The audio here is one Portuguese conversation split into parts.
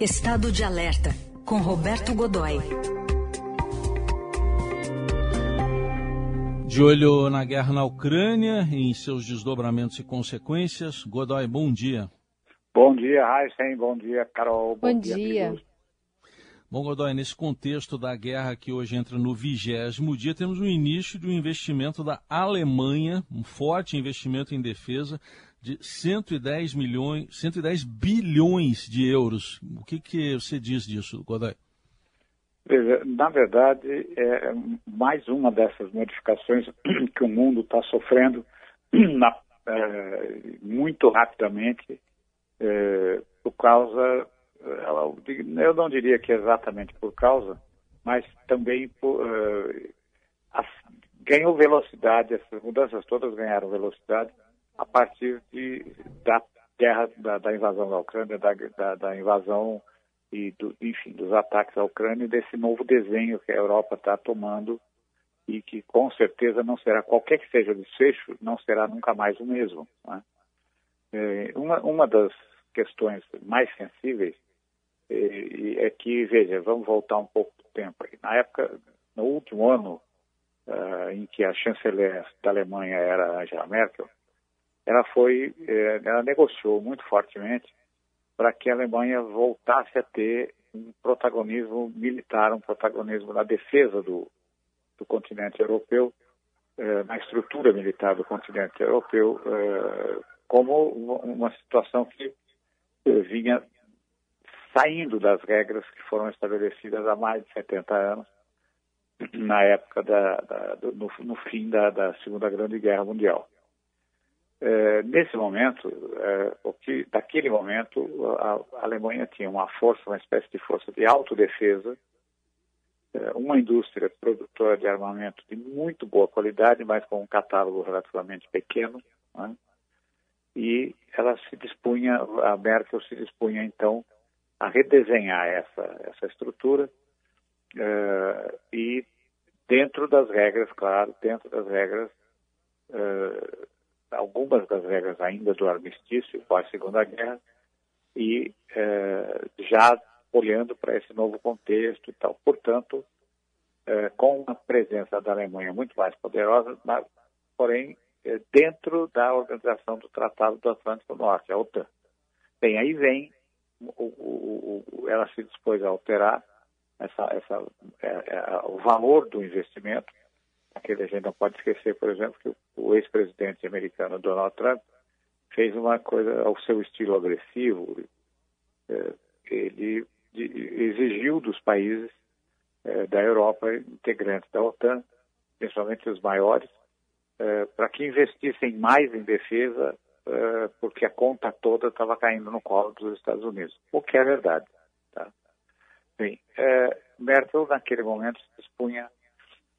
Estado de Alerta, com Roberto Godoy. De olho na guerra na Ucrânia e em seus desdobramentos e consequências, Godoy, bom dia. Bom dia, Heisen. Bom dia, Carol. Bom, bom dia. dia. Bom, Godoy, nesse contexto da guerra que hoje entra no vigésimo dia, temos o início de um investimento da Alemanha, um forte investimento em defesa de 110 milhões, 110 bilhões de euros. O que, que você diz disso, Godoy? Na verdade, é mais uma dessas modificações que o mundo está sofrendo na, é, muito rapidamente é, por causa eu não diria que exatamente por causa, mas também por, uh, as, ganhou velocidade, essas mudanças todas ganharam velocidade a partir de, da guerra, da, da invasão da Ucrânia, da, da, da invasão e, do, enfim, dos ataques à Ucrânia e desse novo desenho que a Europa está tomando e que com certeza não será, qualquer que seja o desfecho, não será nunca mais o mesmo. Né? É, uma, uma das questões mais sensíveis é que, veja, vamos voltar um pouco do tempo. Na época, no último ano uh, em que a chanceler da Alemanha era Angela Merkel, ela foi, eh, ela negociou muito fortemente para que a Alemanha voltasse a ter um protagonismo militar, um protagonismo na defesa do, do continente europeu, eh, na estrutura militar do continente europeu, como uma situação que vinha saindo das regras que foram estabelecidas há mais de 70 anos, na época da, da no, no, fim da, da, Segunda Grande Guerra Mundial. É, nesse momento, é, o que, daquele momento, a, a, Alemanha tinha uma força, uma espécie de força de autodefesa, é, uma indústria produtora de armamento de muito boa qualidade, mas com um catálogo relativamente pequeno, né? e ela se dispunha, a Merkel se dispunha então a redesenhar essa, essa estrutura uh, e dentro das regras, claro, dentro das regras, uh, algumas das regras ainda do armistício pós-segunda guerra e uh, já olhando para esse novo contexto e tal. Portanto, com uma presença da Alemanha muito mais poderosa, mas, porém, dentro da organização do Tratado do Atlântico Norte, a OTAN. Bem, aí vem o, o, ela se dispôs a alterar essa, essa, é, é, o valor do investimento. Aquele a gente não pode esquecer, por exemplo, que o, ex-presidente americano Donald Trump fez uma coisa ao seu estilo agressivo. É, ele exigiu dos países é, da Europa, integrantes da OTAN, principalmente os maiores, é, para que investissem mais em defesa porque a conta toda estava caindo no colo dos Estados Unidos, o que é verdade. Tá? Bem, Merkel, naquele momento, se dispunha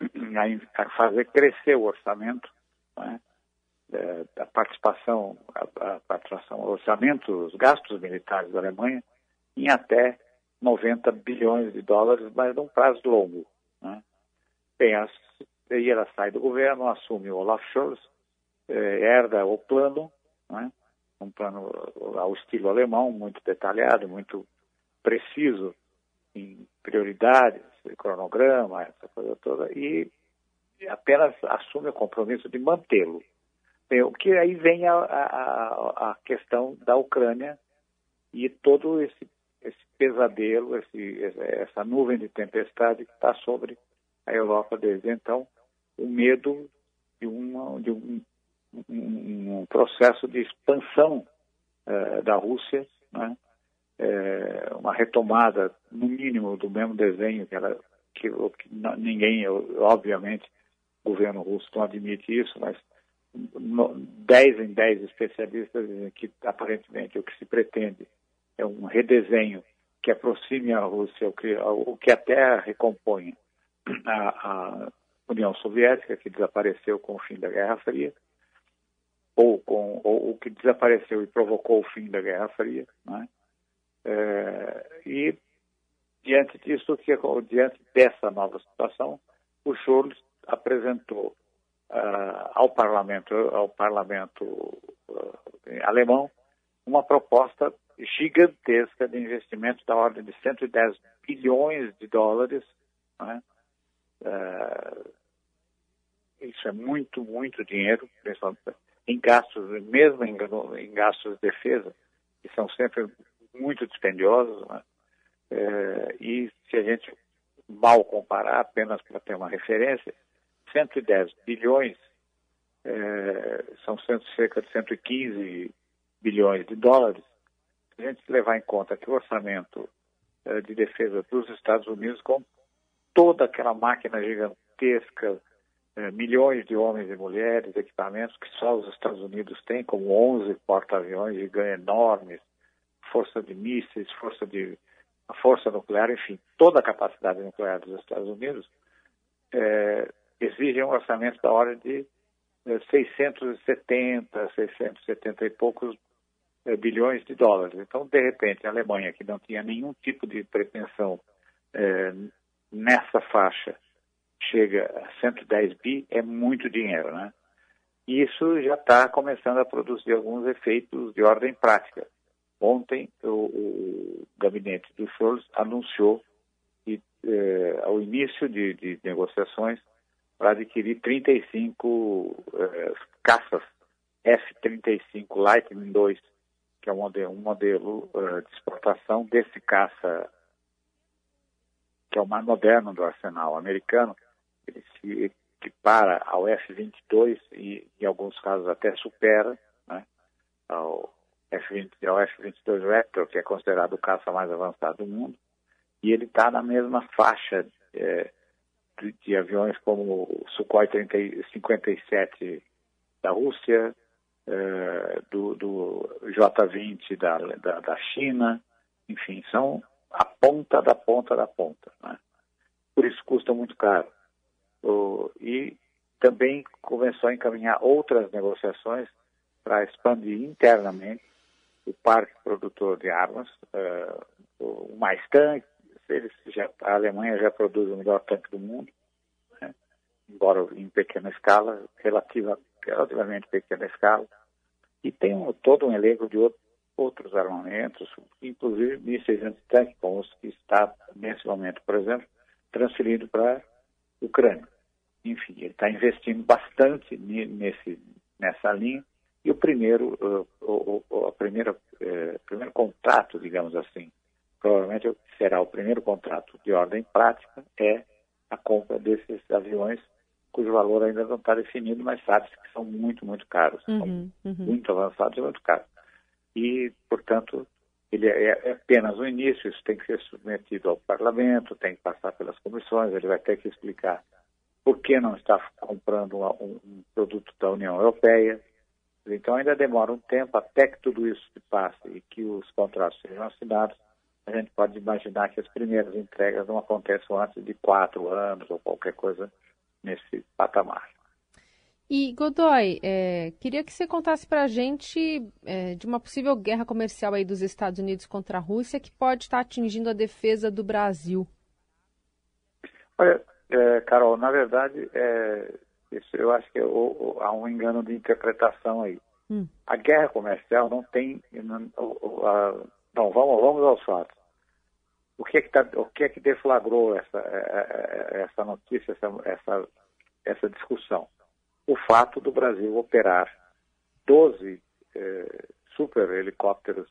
a, fazer crescer o orçamento, né? uh, a participação, a, a participação, o orçamento, os gastos militares da Alemanha, em até 90 bilhões de dólares, mas num prazo longo. Né? Bem, as, aí ela sai do governo, assume o Olaf Scholz, eh, herda o plano né? um plano ao estilo alemão, muito detalhado, muito preciso em prioridades, cronograma, essa coisa toda, e apenas assume o compromisso de mantê-lo. O que aí vem a, a, a, questão da Ucrânia e todo esse, esse pesadelo, esse, essa nuvem de tempestade que está sobre a Europa desde então, o medo de, uma, de um um, um processo de expansão uh, da Rússia, né? É, uma retomada, no mínimo, do mesmo desenho que ela, que, que ninguém, obviamente, o governo russo não admite isso, mas no, 10 em 10 especialistas dizem que aparentemente o que se pretende é um redesenho que aproxime a Rússia, o que, o que até recompõe a, a União Soviética, que desapareceu com o fim da Guerra Fria, ou com ou, que desapareceu e provocou o fim da Guerra Fria, né? É, e diante disso, que diante dessa nova situação, o Scholz apresentou uh, ao parlamento ao parlamento uh, alemão uma proposta gigantesca de investimento da ordem de 110 bilhões de dólares. Né? Uh, isso é muito, muito dinheiro, principalmente em gastos, mesmo em, em gastos de defesa, que são sempre muito dispendiosos. Né? Uh, e se a gente mal comparar, apenas para ter uma referência, 110 bilhões é, são cerca de 115 bilhões de dólares. Se a gente levar em conta que o orçamento é, de defesa dos Estados Unidos, com toda aquela máquina gigantesca, é, milhões de homens e mulheres, equipamentos que só os Estados Unidos têm, como 11 porta-aviões gigantes enormes, força de mísseis, força de a força nuclear, enfim, toda a capacidade nuclear dos Estados Unidos, é, exige um orçamento da ordem de 670, é, 670 e poucos é, bilhões de dólares. Então, de repente, a Alemanha, que não tinha nenhum tipo de pretensão é, nessa faixa, chega a 110 bi, é muito dinheiro, né? E isso já está começando a produzir alguns efeitos de ordem prática. Ontem, o, o gabinete do Scholz anunciou que, eh, ao início de, de negociações para adquirir 35 eh, caças F-35 Lightning II, que é um modelo, um modelo uh, de exportação desse caça, que é o mais moderno do arsenal americano. Ele se equipara ao F-22 e, em alguns casos, até supera né, ao F-20, é o F-22 Raptor, que é considerado o caça mais avançado do mundo, e ele está na mesma faixa é, de, de, aviões como o Sukhoi 30, 57 da Rússia, é, do, do J-20 da, da, da, China, enfim, são a ponta da ponta da ponta. Né? Por isso custa muito caro. O, e também começou a encaminhar outras negociações para expandir internamente o parque produtor de armas, uh, o mais tanque, a Alemanha já produz o melhor tanque do mundo, né? embora em pequena escala, relativa, relativamente pequena escala, e tem um, todo um elenco de outro, outros armamentos, inclusive mísseis antitanque, como os que está, nesse momento, por exemplo, transferido para a Ucrânia. Enfim, ele está investindo bastante nesse, nessa linha, e o primeiro, uh, o, o, a primeira, uh, primeiro contrato, digamos assim, provavelmente será o primeiro contrato de ordem prática, é a compra desses aviões cujo valor ainda não está definido, mas sabe-se que são muito, muito caros, uhum, são uhum. muito avançados e muito caros. E, portanto, ele é, é, apenas o início, isso tem que ser submetido ao parlamento, tem que passar pelas comissões, ele vai ter que explicar por que não está comprando um, um produto da União Europeia, então ainda demora um tempo até que tudo isso se passe e que os contratos sejam assinados. A gente pode imaginar que as primeiras entregas não aconteçam antes de quatro anos ou qualquer coisa nesse patamar. E Godoy, é, queria que você contasse para a gente é, de uma possível guerra comercial aí dos Estados Unidos contra a Rússia que pode estar atingindo a defesa do Brasil. Olha, é, Carol, na verdade, é, isso eu acho que ou, há um engano de interpretação aí. Hum. A guerra comercial não tem. Não, não, vamos, vamos aos fatos. O que é que, tá, o que, é que deflagrou essa, é, é, é, essa notícia, essa, essa, essa discussão? O fato do Brasil operar 12 eh, super helicópteros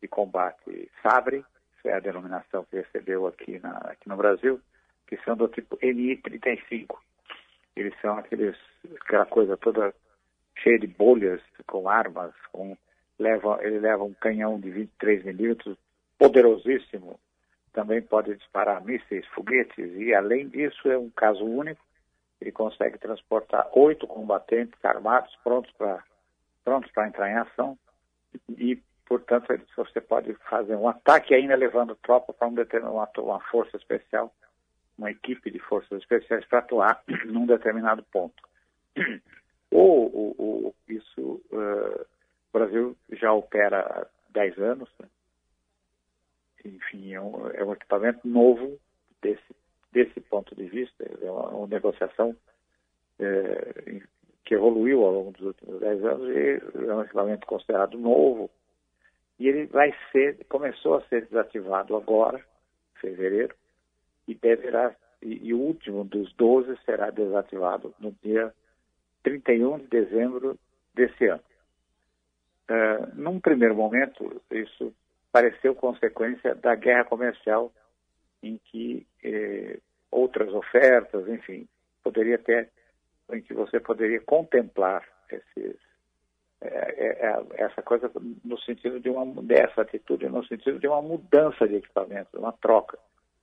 de combate Sabre, que é a denominação que recebeu aqui, na, aqui no Brasil, que são do tipo Mi-35. Eles são aqueles, aquela coisa toda cheia de bolhas, com armas, com, leva, ele leva um canhão de 23 milímetros, poderosíssimo, também pode disparar mísseis, foguetes, e além disso é um caso único, ele consegue transportar oito combatentes armados prontos para prontos para entrar em ação. E, portanto, você pode fazer um ataque ainda levando tropa para um uma, uma força especial uma equipe de forças especiais para atuar num determinado ponto. Ou, ou, ou isso, uh, o Brasil já opera há 10 anos, né? enfim, é um, é um, equipamento novo desse, desse ponto de vista, é uma, uma negociação é, que evoluiu ao longo dos últimos 10 anos e é um equipamento considerado novo e ele vai ser, começou a ser desativado agora, em fevereiro, e deverá, e, e o último dos 12 será desativado no dia 31 de dezembro desse ano. Uh, num primeiro momento, isso pareceu consequência da guerra comercial em que eh, outras ofertas, enfim, poderia ter, em que você poderia contemplar esses, é, é, essa coisa no sentido de uma dessa atitude no sentido de uma mudança de equipamento, uma troca,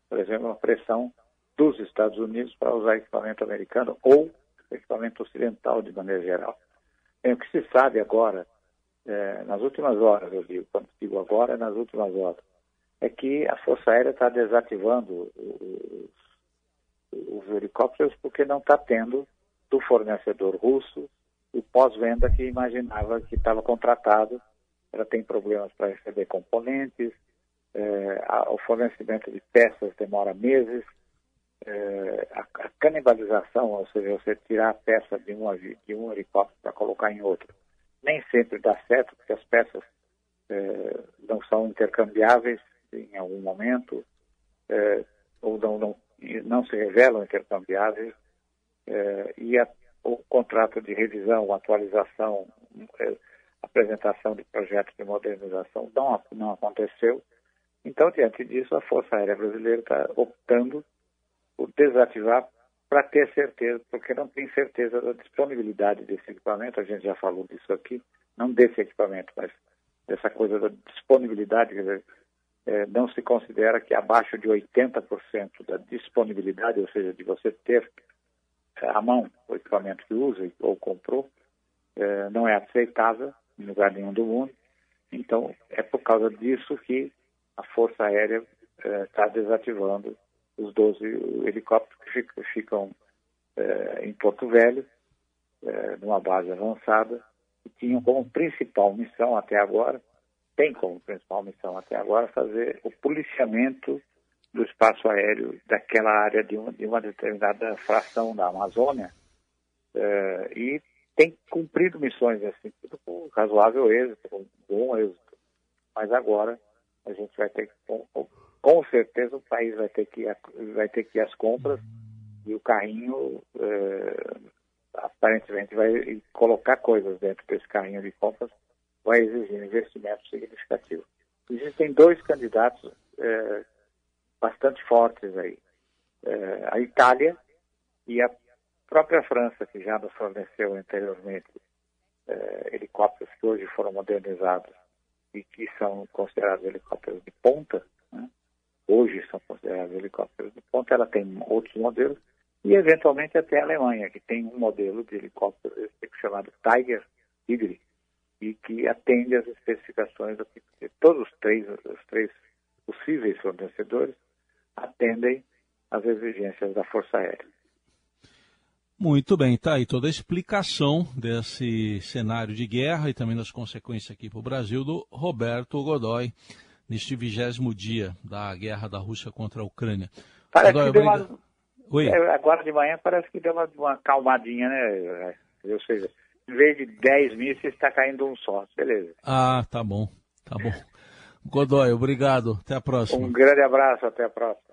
por exemplo, uma pressão dos Estados Unidos para usar equipamento americano ou equipamento ocidental de maneira geral. o que se sabe agora, é, nas últimas horas, eu digo, quando digo agora, é nas últimas horas, é que a Força Aérea está desativando os, os helicópteros porque não está tendo do fornecedor russo o pós-venda que imaginava que estava contratado. Ela tem problemas para receber componentes, é, a, o fornecimento de peças demora meses, é, a, a, canibalização, ou seja, você tirar a peça de um, de um helicóptero para colocar em outro, nem sempre dá certo, porque as peças é, não são intercambiáveis em algum momento, é, ou não, não, não, se revelam intercambiáveis, é, e a, o contrato de revisão, atualização, é, apresentação de projetos de modernização não, não aconteceu. Então, diante disso, a Força Aérea Brasileira está optando por desativar para ter certeza, porque não tem certeza da disponibilidade desse equipamento, a gente já falou disso aqui, não desse equipamento, mas dessa coisa da disponibilidade, quer dizer, é, não se considera que abaixo de 80% da disponibilidade, ou seja, de você ter é, à mão o equipamento que usa ou comprou, é, não é aceitável em lugar nenhum do mundo. Então, é por causa disso que a Força Aérea está é, desativando os 12 helicópteros que ficam, é, em Porto Velho, é, numa base avançada, e tinham como principal missão até agora tem como principal missão até agora fazer o policiamento do espaço aéreo daquela área de uma, de uma determinada fração da Amazônia eh, e tem cumprido missões sentido com razoável êxito, com bom êxito. Mas agora a gente vai ter que, com, com certeza o país vai ter que vai ter que ir às compras e o carrinho eh, aparentemente vai colocar coisas dentro desse carrinho de compras vai exigir investimento significativo. Existem dois candidatos é, bastante fortes aí. É, a Itália e a própria França, que já nos forneceu anteriormente é, helicópteros que hoje foram modernizados e que são considerados helicópteros de ponta, né? hoje são considerados helicópteros de ponta, ela tem outros modelos, e eventualmente até a Alemanha, que tem um modelo de helicóptero chamado Tiger Tigre, e que atende às especificações do que todos os três, os três possíveis fornecedores atendem às exigências da Força Aérea. Muito bem, tá aí toda a explicação desse cenário de guerra e também das consequências aqui para o Brasil do Roberto Godoy, neste vigésimo dia da guerra da Rússia contra a Ucrânia. Parece Godoy, que deu uma... Oi. É, agora de manhã parece que deu uma, uma calmadinha, né? Ou seja, em vez de 10 mísseis, está caindo um só. Beleza. Ah, tá bom. Tá bom. Godoy, obrigado. Até a próxima. Um grande abraço. Até a próxima.